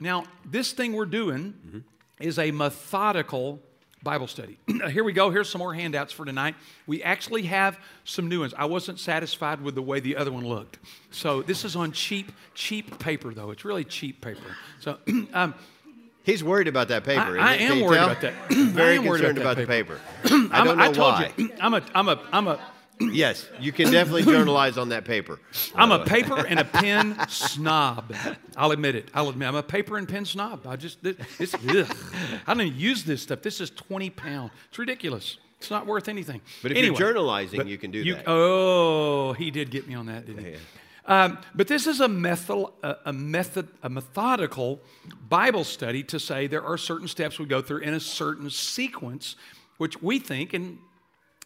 Now, this thing we're doing Mm-hmm. is a methodical Bible study. Here we go. Here's some more handouts for tonight. We actually have some new ones. I wasn't satisfied with the way the other one looked. So this is on cheap, cheap paper, though. It's really cheap paper. So um, He's worried about that paper. I- I am worried tell? about that. Very I am concerned about about, that the paper. I don't know I told why. you, I'm a, I'm a, I'm a, Yes, you can definitely journalize on that paper. I'm a paper and a pen snob. I'll admit it. I'll admit I'm a paper and pen snob. I just ugh. I don't even use this stuff. This is 20 pounds. It's ridiculous. It's not worth anything. But if Anyway, you're journalizing, you can do you- that. Oh, he did get me on that, didn't he? Um, but this is a method, a method, a methodical Bible study to say there are certain steps we go through in a certain sequence, which we think, and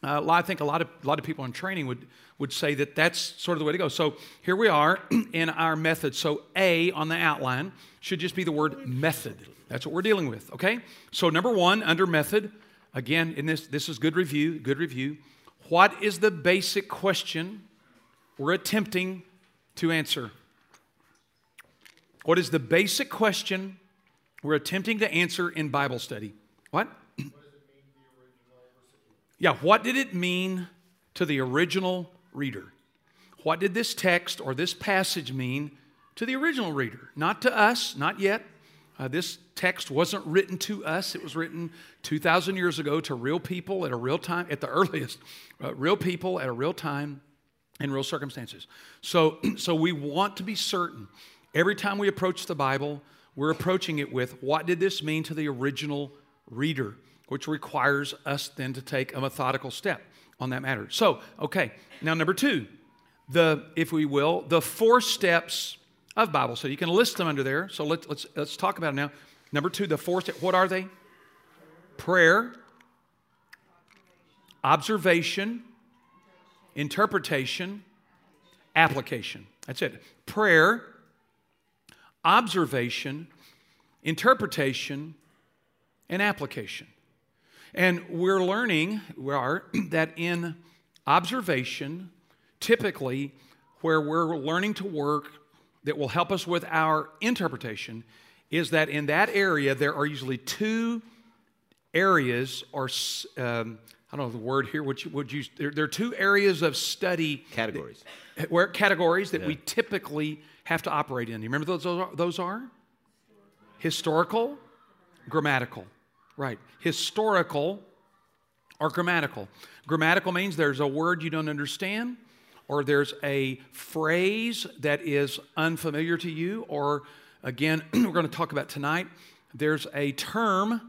uh, I think a lot of a lot of people in training would would say that that's sort of the way to go. So here we are in our method. So A on the outline should just be the word method. That's what we're dealing with. Okay. So number one under method, again, in this this is good review. Good review. What is the basic question we're attempting to answer? What is the basic question we're attempting to answer in Bible study? What? Yeah, what did it mean to the original reader? What did this text or this passage mean to the original reader? Not to us, not yet. Uh, this text wasn't written to us. It was written 2,000 years ago to real people at a real time, at the earliest, uh, real people at a real time in real circumstances. So, so we want to be certain every time we approach the Bible, we're approaching it with what did this mean to the original reader, which requires us then to take a methodical step on that matter. So, okay, now number two, the if we will, the four steps of Bible. So you can list them under there. So let's let's let's talk about it now. Number two, the four steps. What are they? Prayer, observation, interpretation, application. That's it. Prayer, observation, interpretation, and application. And we're learning we are, that in observation, typically where we're learning to work that will help us with our interpretation is that in that area there are usually two areas or um, I don't know the word here. Would you would you? There, there are two areas of study Categories. where categories that we typically have to operate in. You remember those those are? Those are? Historical, grammatical. Right. Historical or grammatical. Grammatical means there's a word you don't understand, or there's a phrase that is unfamiliar to you, or again, we're going to talk about tonight, there's a term,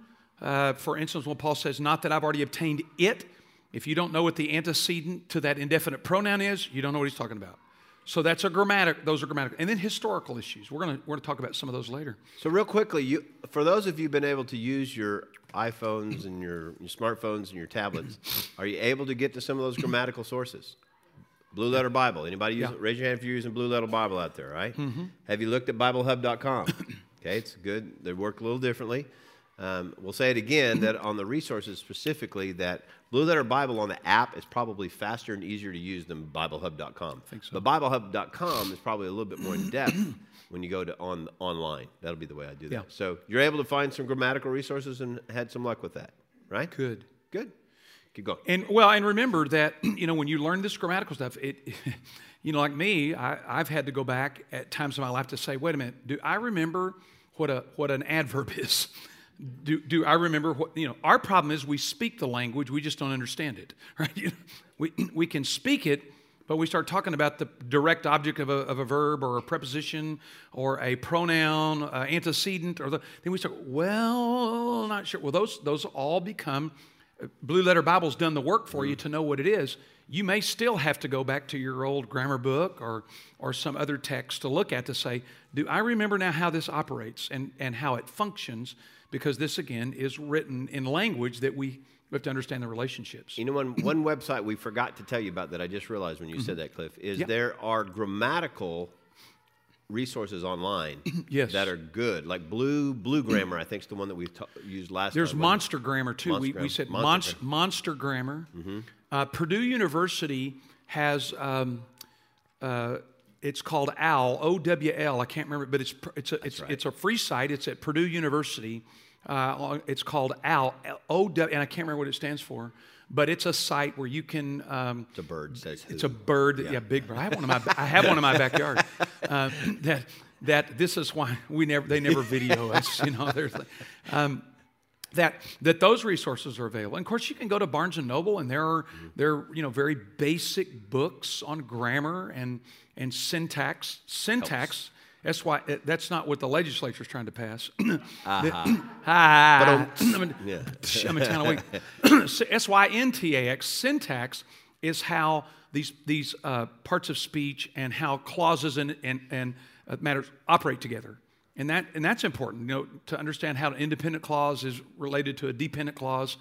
uh, for instance, when Paul says, Not that I've already obtained it, if you don't know what the antecedent to that indefinite pronoun is, you don't know what he's talking about. So that's a grammatic, those are grammatical. And then historical issues. We're going to, we're to talk about some of those later. So real quickly, you for those of you who've been able to use your iPhones and your, your smartphones and your tablets, are you able to get to some of those grammatical sources? Blue Letter Bible. Anybody use Yeah. Raise your hand if you're using Blue Letter Bible out there, right? Have you looked at BibleHub.com? okay, it's good. They work a little differently. Um, we'll say it again that on the resources specifically, that Blue Letter Bible on the app is probably faster and easier to use than BibleHub.com. think so. But BibleHub.com is probably a little bit more in depth when you go to on online. That'll be the way I do that. Yeah. So you're able to find some grammatical resources and had some luck with that, right? Good. Good. Keep going. And well, and remember that you know when you learn this grammatical stuff, it, you know, like me, I, I've had to go back at times in my life to say, wait a minute, do I remember what a what an adverb is? Do, do I remember what you know? Our problem is we speak the language, we just don't understand it, right? You know, we we can speak it, but we start talking about the direct object of a, of a verb or a preposition or a pronoun, uh, antecedent, or the, then we start, well, not sure. Well, those those all become Blue Letter Bible's done the work for you to know what it is. You may still have to go back to your old grammar book or, or some other text to look at to say, do I remember now how this operates and, and how it functions? Because this, again, is written in language that we have to understand the relationships. You know, one, one website we forgot to tell you about that I just realized when you said mm-hmm. that, Cliff, is Yeah. there are grammatical resources online Yes. that are good. Like Blue Blue Grammar, I think is the one that we ta- used last time. There's time. Monster Grammar too. Monster we, Grammar. we said Monster monster, Grammar. monster Grammar. Uh, Purdue University has um, uh, it's called OWL, O W L. I can't remember, but it's it's a it's, right. it's a free site. It's at Purdue University. Uh, it's called OWL, O W, and I can't remember what it stands for. But it's a site where you can. Um, It's a bird. Says it's a bird, yeah, big bird. I have one in my I have one in my backyard. Uh, that that this is why we never they never video us. You know, um, that that those resources are available. And of course, you can go to Barnes and Noble, and there are there are, you know very basic books on grammar and and syntax. Syntax. That's why that's not what the legislature is trying to pass. Ah, I'm, Yeah. I'm a town. S Y N T A X. Syntax is how these these uh, parts of speech and how clauses and and, and uh, matters operate together. And that and that's important. You know, to understand how an independent clause is related to a dependent clause.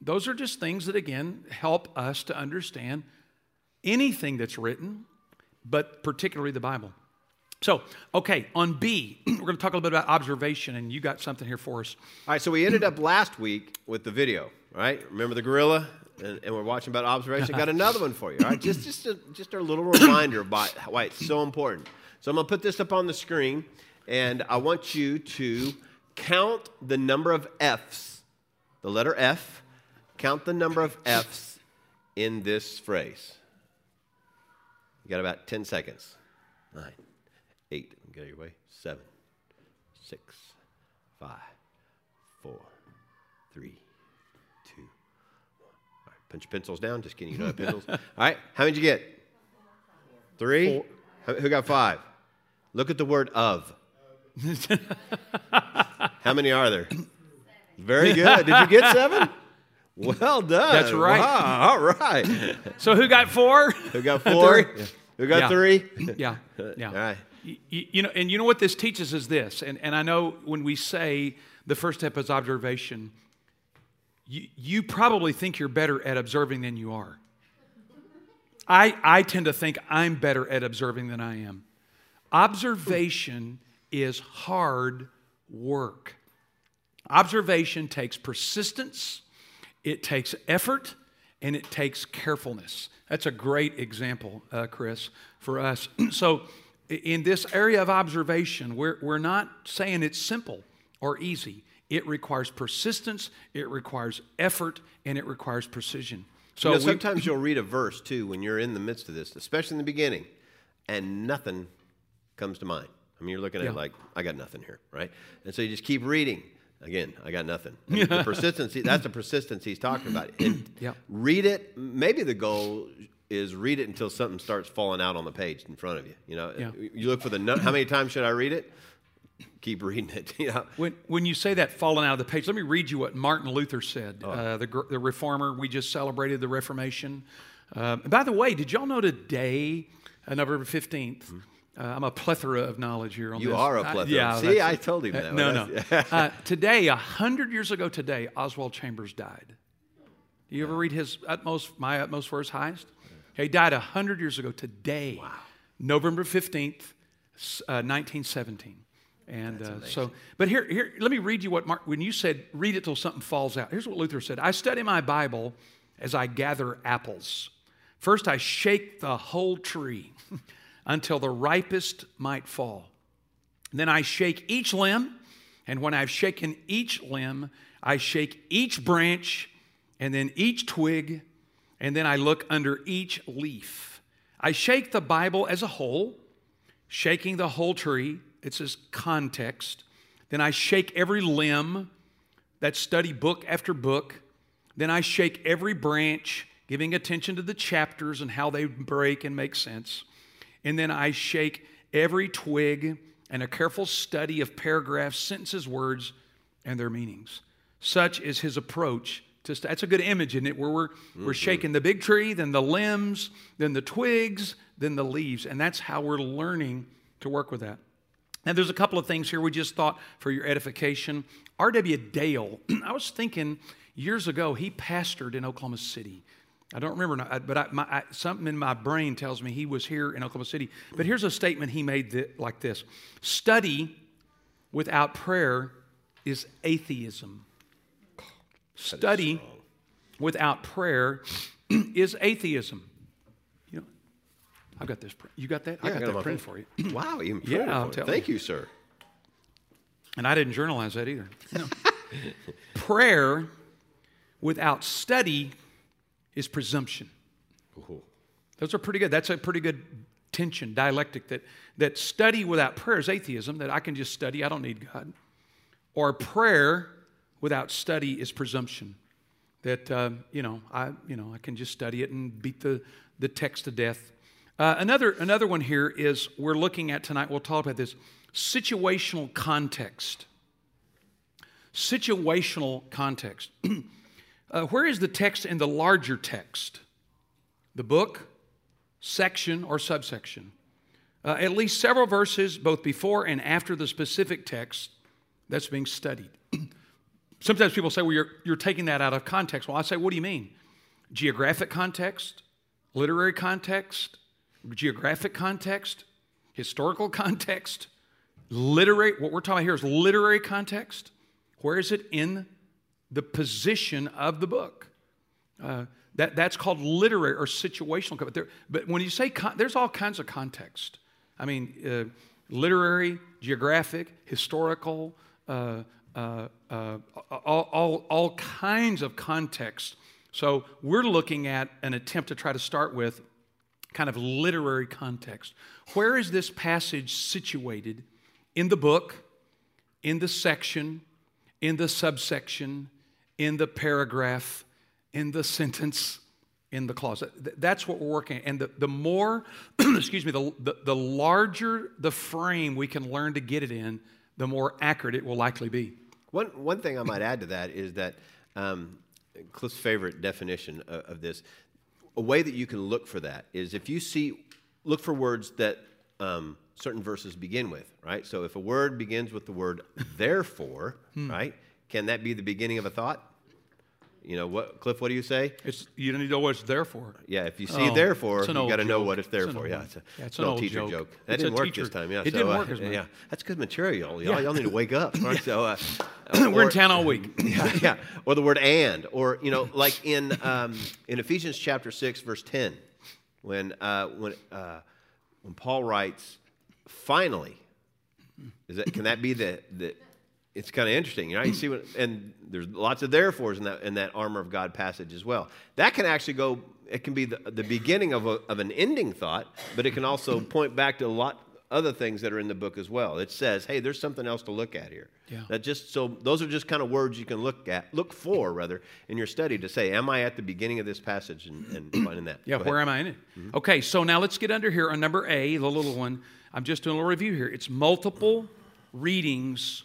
Those are just things that again help us to understand anything that's written, but particularly the Bible. So, okay, on B, we're going to talk a little bit about observation, and you got something here for us. All right, so we ended up last week with the video, right? Remember the gorilla? And, and we're watching about observation. Got another one for you, all right? Just, just, a, just a little reminder about why it's so important. So I'm going to put this up on the screen, and I want you to count the number of F's, the letter F, count the number of F's in this phrase. You got about 10 seconds. Nine, eight, get your way, seven, six, five, four, three, two, one. All right, punch your pencils down. Just kidding, you don't have pencils. All right, how many did you get? Three? Who- Who got five? Look at the word of. how many are there? Very good. Did you get seven? Well done. That's right. Wow, all right. So, who got four? Who got four? Three. Who got Yeah. three? yeah, yeah. All right. Y- y- You know, and you know what this teaches is this, and, and I know when we say the first step is observation, you, you probably think you're better at observing than you are. I, I tend to think I'm better at observing than I am. Observation is hard work. Observation takes persistence, it takes effort, and it takes carefulness. That's a great example, uh, Chris, for us. so, in this area of observation, we're, we're not saying it's simple or easy. It requires persistence, it requires effort, and it requires precision. So, you know, we- sometimes you'll read a verse too when you're in the midst of this, especially in the beginning, and nothing comes to mind. I mean, you're looking at Yeah. it like, I got nothing here, right? And so you just keep reading. Again, I got nothing. The persistence, that's the persistence he's talking about. And Yeah. read it. Maybe the goal is read it until something starts falling out on the page in front of you. You know, Yeah. you look for the, how many times should I read it? Keep reading it. You know, When, when you say that falling out of the page, let me read you what Martin Luther said, uh, the, the reformer. We just celebrated the Reformation. Uh, by the way, did y'all know today, uh, November 15th? Uh, I'm a plethora of knowledge here on You this. are a plethora. yeah, See, I told him that. no, no. uh, today, a hundred years ago today, Oswald Chambers died. Do you ever read his utmost, my utmost for his highest? He died a hundred years ago today, wow. November 15th, uh, 1917. And uh, so, but here, here, let me read you what Mark, when you said, read it till something falls out. Here's what Luther said I study my Bible as I gather apples. First, I shake the whole tree until the ripest might fall. Then I shake each limb, and when I've shaken each limb, I shake each branch, and then each twig, and then I look under each leaf. I shake the Bible as a whole, shaking the whole tree. It's this context. Then I shake every limb, that study book after book. Then I shake every branch, giving attention to the chapters and how they break and make sense. And then I shake every twig and a careful study of paragraphs, sentences, words, and their meanings. Such is his approach. To st- that's a good image, isn't it? Where we're, we're mm-hmm. shaking the big tree, then the limbs, then the twigs, then the leaves. And that's how we're learning to work with that. Now, there's a couple of things here we just thought for your edification. R.W. Dale, I was thinking years ago, he pastored in Oklahoma City. I don't remember, but I, my, I, something in my brain tells me he was here in Oklahoma City. But here's a statement he made that, like this Study without prayer is atheism. Study without prayer is atheism. You know, I've got this. Print. You got that? Yeah, I got got that print for you. Wow, even Yeah, I'll tell Thank you, sir. And I didn't journalize that either. Prayer without study is presumption. Ooh. Those are pretty good. That's a pretty good tension, dialectic that, that study without prayer is atheism, that I can just study, I don't need God. Or prayer without study is presumption. That, uh, you, know, I, you know, I can just study it and beat the, the text to death. Uh, another, another one here is we're looking at tonight, we'll talk about this situational context. Situational context. uh, where is the text in the larger text? The book, section, or subsection? Uh, at least several verses, both before and after the specific text that's being studied. Sometimes people say, well, you're, you're taking that out of context. Well, I say, what do you mean? Geographic context, literary context, geographic context, historical context, literary, what we're talking about here is literary context. Where is it in the position of the book? Uh, that, that's called literary or situational. But, there, but when you say con- there's all kinds of context. I mean, uh, literary, geographic, historical, uh, uh, uh, all, all, all kinds of context. So we're looking at an attempt to try to start with kind of literary context. Where is this passage situated in the book, in the section, in the subsection, in the paragraph, in the sentence, in the clause? That's what we're working at. And the, the more, excuse me, the, the, the larger the frame we can learn to get it in, the more accurate it will likely be. One, one thing I might add to that is that um, Cliff's favorite definition of, of, this, a way that you can look for that is if you see, look for words that um, certain verses begin with, right? So if a word begins with the word therefore, hmm. right, can that be the beginning of a thought? You know what, Cliff? What do you say? It's you don't need to know what it's there for. Yeah, if you see oh, therefore, you got to know what it's there it's for. yeah, it's, a, yeah, it's an, an old teacher joke. joke. That it's didn't work teacher. this time. Yeah, it so, didn't uh, work as much. Yeah, that's good material. Y'all, yeah. y'all need to wake up. Right? So, uh, we're in town all week. yeah, yeah, or the word and, or you know, like in um, in Ephesians chapter six, verse ten, when uh, when uh, when Paul writes, finally, is that can that be the the it's kind of interesting, you know. You see, what, and there's lots of therefores in that in that armor of God passage as well. That can actually go. It can be the, the beginning of, a, of an ending thought, but it can also point back to a lot other things that are in the book as well. It says, "Hey, there's something else to look at here." Yeah. That just so those are just kind of words you can look at, look for rather in your study to say, "Am I at the beginning of this passage?" and, and finding that. Yeah, where am I in it? Mm-hmm. Okay, so now let's get under here on number A, the little one. I'm just doing a little review here. It's multiple readings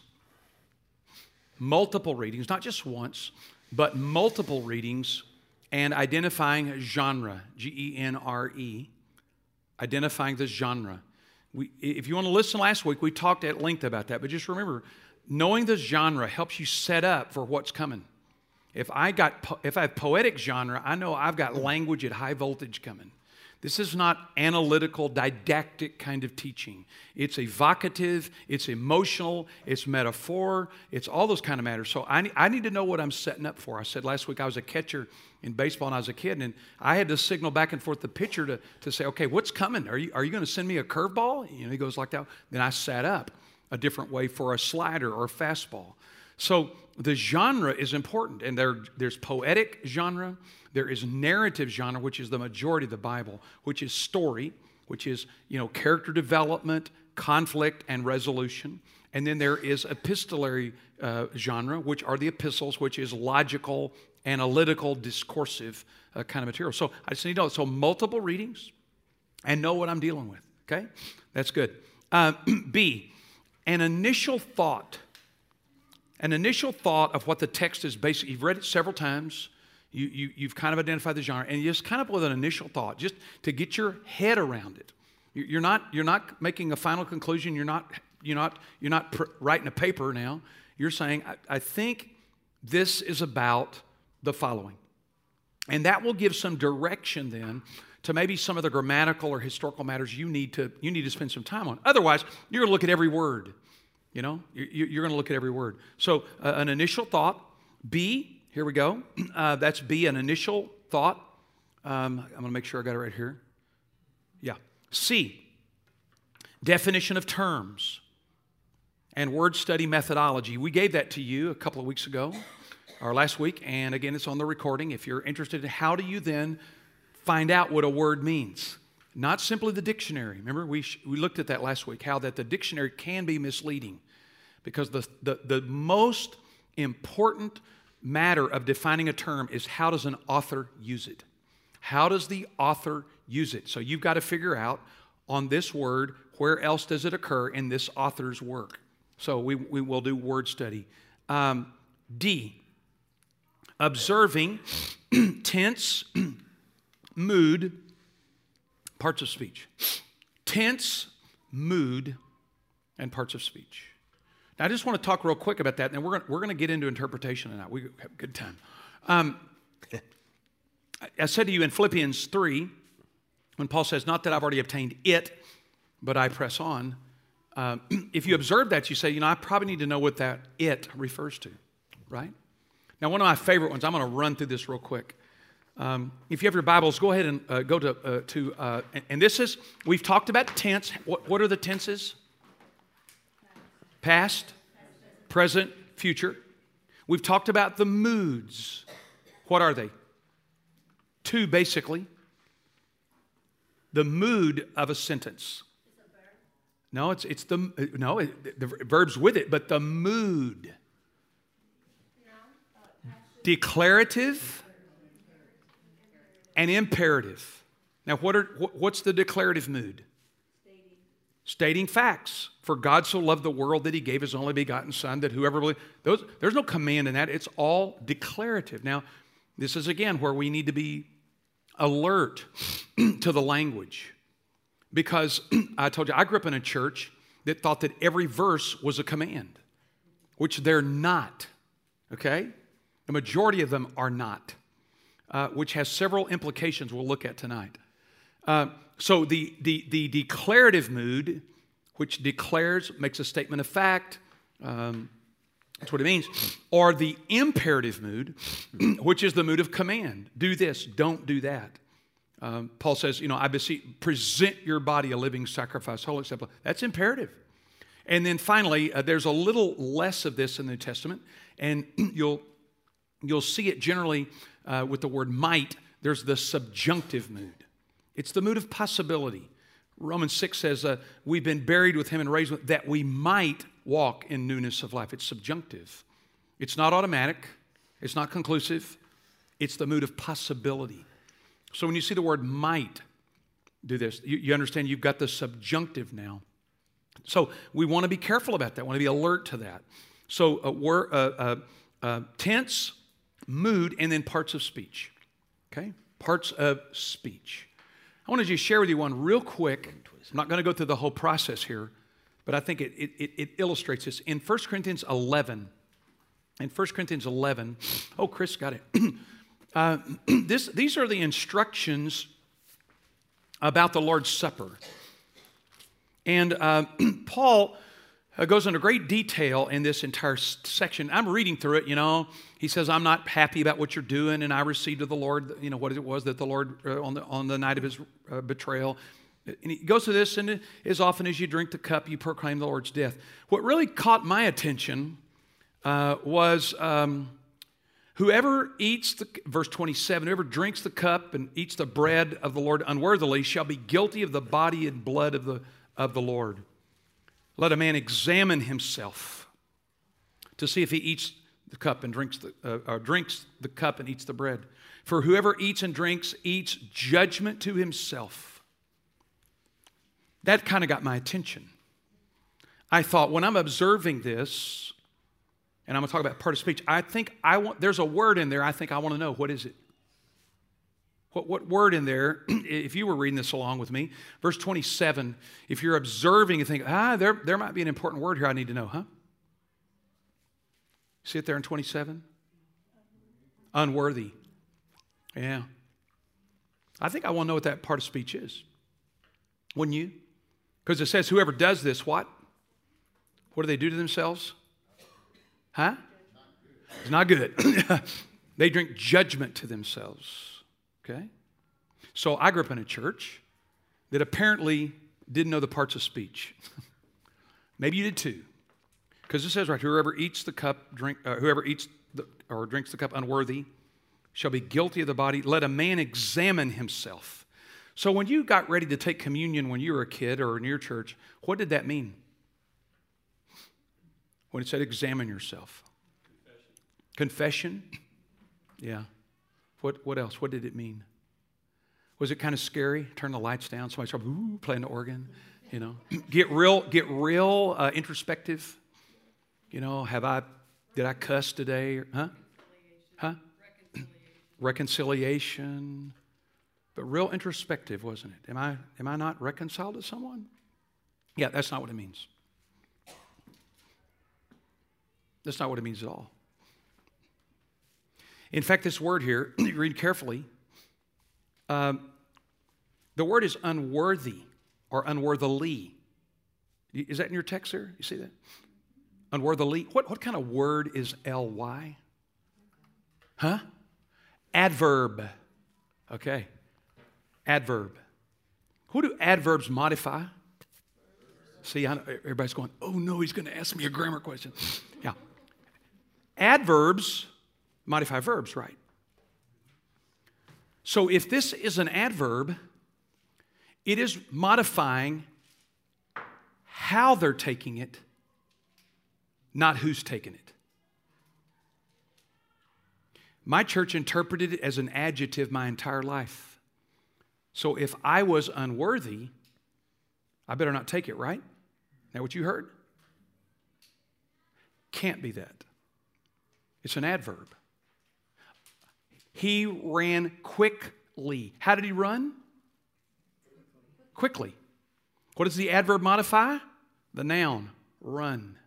multiple readings, not just once, but multiple readings, and identifying genre, G E N R E, identifying the genre. We, if you want to listen last week, we talked at length about that, but just remember, knowing the genre helps you set up for what's coming. If I got if I have poetic genre, I know I've got language at high voltage coming. This is not analytical, didactic kind of teaching. It's evocative, it's emotional, it's metaphor, it's all those kind of matters. So I, I need to know what I'm setting up for. I said last week I was a catcher in baseball and I was a kid, and I had to signal back and forth the pitcher to, to say, okay, what's coming? Are you, are you going to send me a curveball? You know, he goes like that. Then I sat up a different way for a slider or a fastball. So the genre is important, and there, there's poetic genre, there is narrative genre, which is the majority of the Bible, which is story, which is you know character development, conflict, and resolution. And then there is epistolary uh, genre, which are the epistles, which is logical, analytical, discursive uh, kind of material. So I just need to know. So multiple readings, and know what I'm dealing with. Okay, that's good. Uh, B, an initial thought an initial thought of what the text is basically. You've read it several times. You, you, you've kind of identified the genre, and just kind of with an initial thought, just to get your head around it. You're not, you're not making a final conclusion. You're not, you're not, you're not pr- writing a paper now. You're saying, I, I think this is about the following. And that will give some direction then to maybe some of the grammatical or historical matters you need to, you need to spend some time on. Otherwise, you're going to look at every word. You know, you're going to look at every word. So, uh, an initial thought. B, here we go. Uh, that's B, an initial thought. Um, I'm going to make sure I got it right here. Yeah. C, definition of terms and word study methodology. We gave that to you a couple of weeks ago or last week, and again, it's on the recording. If you're interested, in how do you then find out what a word means? Not simply the dictionary. Remember, we, sh- we looked at that last week, how that the dictionary can be misleading because the, the, the most important matter of defining a term is how does an author use it? How does the author use it? So you've got to figure out on this word, where else does it occur in this author's work? So we, we will do word study. Um, D, observing tense, mood, parts of speech. Tense, mood, and parts of speech. Now, I just want to talk real quick about that, and we're going we're to get into interpretation tonight. We have a good time. Um, I said to you in Philippians 3, when Paul says, Not that I've already obtained it, but I press on. Uh, if you observe that, you say, You know, I probably need to know what that it refers to, right? Now, one of my favorite ones, I'm going to run through this real quick. Um, if you have your Bibles, go ahead and uh, go to, uh, to uh, and, and, this is, we've talked about tense. What, what are the tenses? Past, present, future. We've talked about the moods. What are they? Two, basically. The mood of a sentence. No, it's, it's the, no, the verb's with it, but the mood. Declarative and imperative. Now, what are, what's the declarative mood? Stating. Facts. For God so loved the world that he gave his only begotten Son, that whoever believes, those, there's no command in that. It's all declarative. Now, this is again where we need to be alert to the language. Because I told you, I grew up in a church that thought that every verse was a command, which they're not. Okay? The majority of them are not, uh, which has several implications we'll look at tonight. Uh, so the, the, the declarative mood which declares, makes a statement of fact. Um, that's what it means. Or the imperative mood, which is the mood of command. Do this, don't do that. Um, Paul says, you know, I beseech, present your body a living sacrifice, holy acceptable. That's imperative. And then finally, uh, there's a little less of this in the New Testament, and you'll you'll see it generally uh, with the word might. There's the subjunctive mood. It's the mood of possibility. Romans 6 says, uh, We've been buried with him and raised with that we might walk in newness of life. It's subjunctive, it's not automatic, it's not conclusive, it's the mood of possibility. So when you see the word might, do this, you, you understand you've got the subjunctive now. So we want to be careful about that, want to be alert to that. So uh, we're uh, uh, uh, tense, mood, and then parts of speech. Okay? Parts of speech. I want to just share with you one real quick. I'm not going to go through the whole process here, but I think it, it, it illustrates this. In 1 Corinthians 11, in 1 Corinthians 11, oh, Chris got it. uh, this, these are the instructions about the Lord's Supper. And uh, Paul uh, goes into great detail in this entire section. I'm reading through it, you know. He says, I'm not happy about what you're doing, and I received of the Lord, you know, what it was that the Lord, uh, on, the, on the night of his uh, betrayal. And he goes to this, and as often as you drink the cup, you proclaim the Lord's death. What really caught my attention uh, was um, whoever eats the, verse 27, whoever drinks the cup and eats the bread of the Lord unworthily shall be guilty of the body and blood of the, of the Lord. Let a man examine himself to see if he eats the cup and drinks the, uh, or drinks the cup and eats the bread. For whoever eats and drinks eats judgment to himself. That kind of got my attention. I thought when I'm observing this, and I'm going to talk about part of speech, I think I want, there's a word in there I think I want to know. What is it? What, what word in there, if you were reading this along with me, verse 27, if you're observing and think, ah, there, there might be an important word here I need to know, huh? See it there in 27? Unworthy. Yeah. I think I want to know what that part of speech is. Wouldn't you? Because it says, whoever does this, what? What do they do to themselves? Huh? It's not good. they drink judgment to themselves. Okay? So I grew up in a church that apparently didn't know the parts of speech. Maybe you did too. Because it says right, whoever eats the cup, drink, uh, whoever eats the, or drinks the cup unworthy shall be guilty of the body. Let a man examine himself. So when you got ready to take communion when you were a kid or in your church, what did that mean? When it said examine yourself. Confession. Confession? Yeah. What, what else? What did it mean? Was it kind of scary? Turn the lights down. Somebody started ooh, playing the organ. You know, get real, get real uh, introspective. You know, have I, did I cuss today? Huh? Huh? Reconciliation. Reconciliation. But real introspective, wasn't it? Am I, am I not reconciled to someone? Yeah, that's not what it means. That's not what it means at all. In fact, this word here, read carefully, um, the word is unworthy or unworthily. Is that in your text there? You see that? Unworthily. What, what kind of word is ly? Huh? Adverb. Okay. Adverb. Who do adverbs modify? See, I, everybody's going, oh no, he's going to ask me a grammar question. Yeah. Adverbs modify verbs, right? So if this is an adverb, it is modifying how they're taking it, not who's taking it. My church interpreted it as an adjective my entire life. So if I was unworthy, I better not take it, right? That what you heard? Can't be that. It's an adverb. He ran quickly. How did he run? Quickly. What does the adverb modify? The noun, run.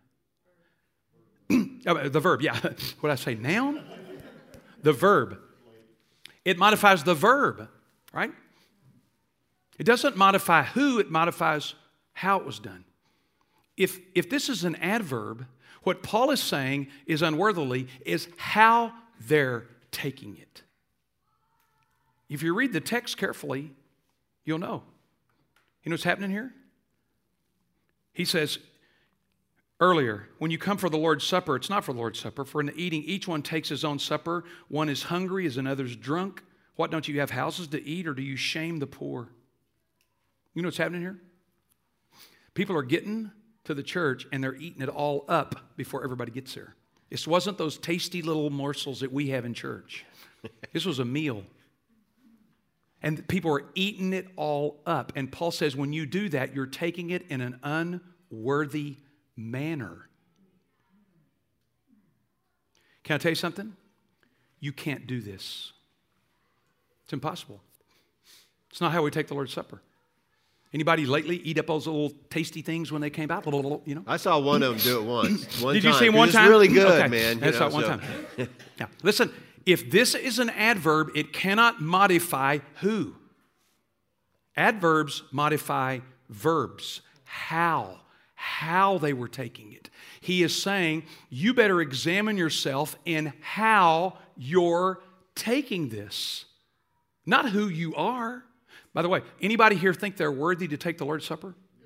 oh, the verb, yeah. what did I say? Noun? The verb. It modifies the verb, right? It doesn't modify who, it modifies how it was done. If, if this is an adverb, what Paul is saying is unworthily is how they're taking it. If you read the text carefully, you'll know. You know what's happening here? He says earlier, when you come for the Lord's Supper, it's not for the Lord's Supper. For in the eating, each one takes his own supper. One is hungry, as another's drunk. What, don't you have houses to eat, or do you shame the poor? You know what's happening here? People are getting to the church and they're eating it all up before everybody gets there. This wasn't those tasty little morsels that we have in church. This was a meal. And people are eating it all up. And Paul says, when you do that, you're taking it in an unworthy manner. Can I tell you something? You can't do this. It's impossible. It's not how we take the Lord's Supper. Anybody lately eat up those little tasty things when they came out? You know. I saw one of them do it once. One Did time. you see one time? really good, okay. man. I saw it one so. time. now, listen. If this is an adverb, it cannot modify who. Adverbs modify verbs. How? How they were taking it. He is saying, you better examine yourself in how you're taking this, not who you are. By the way, anybody here think they're worthy to take the Lord's Supper?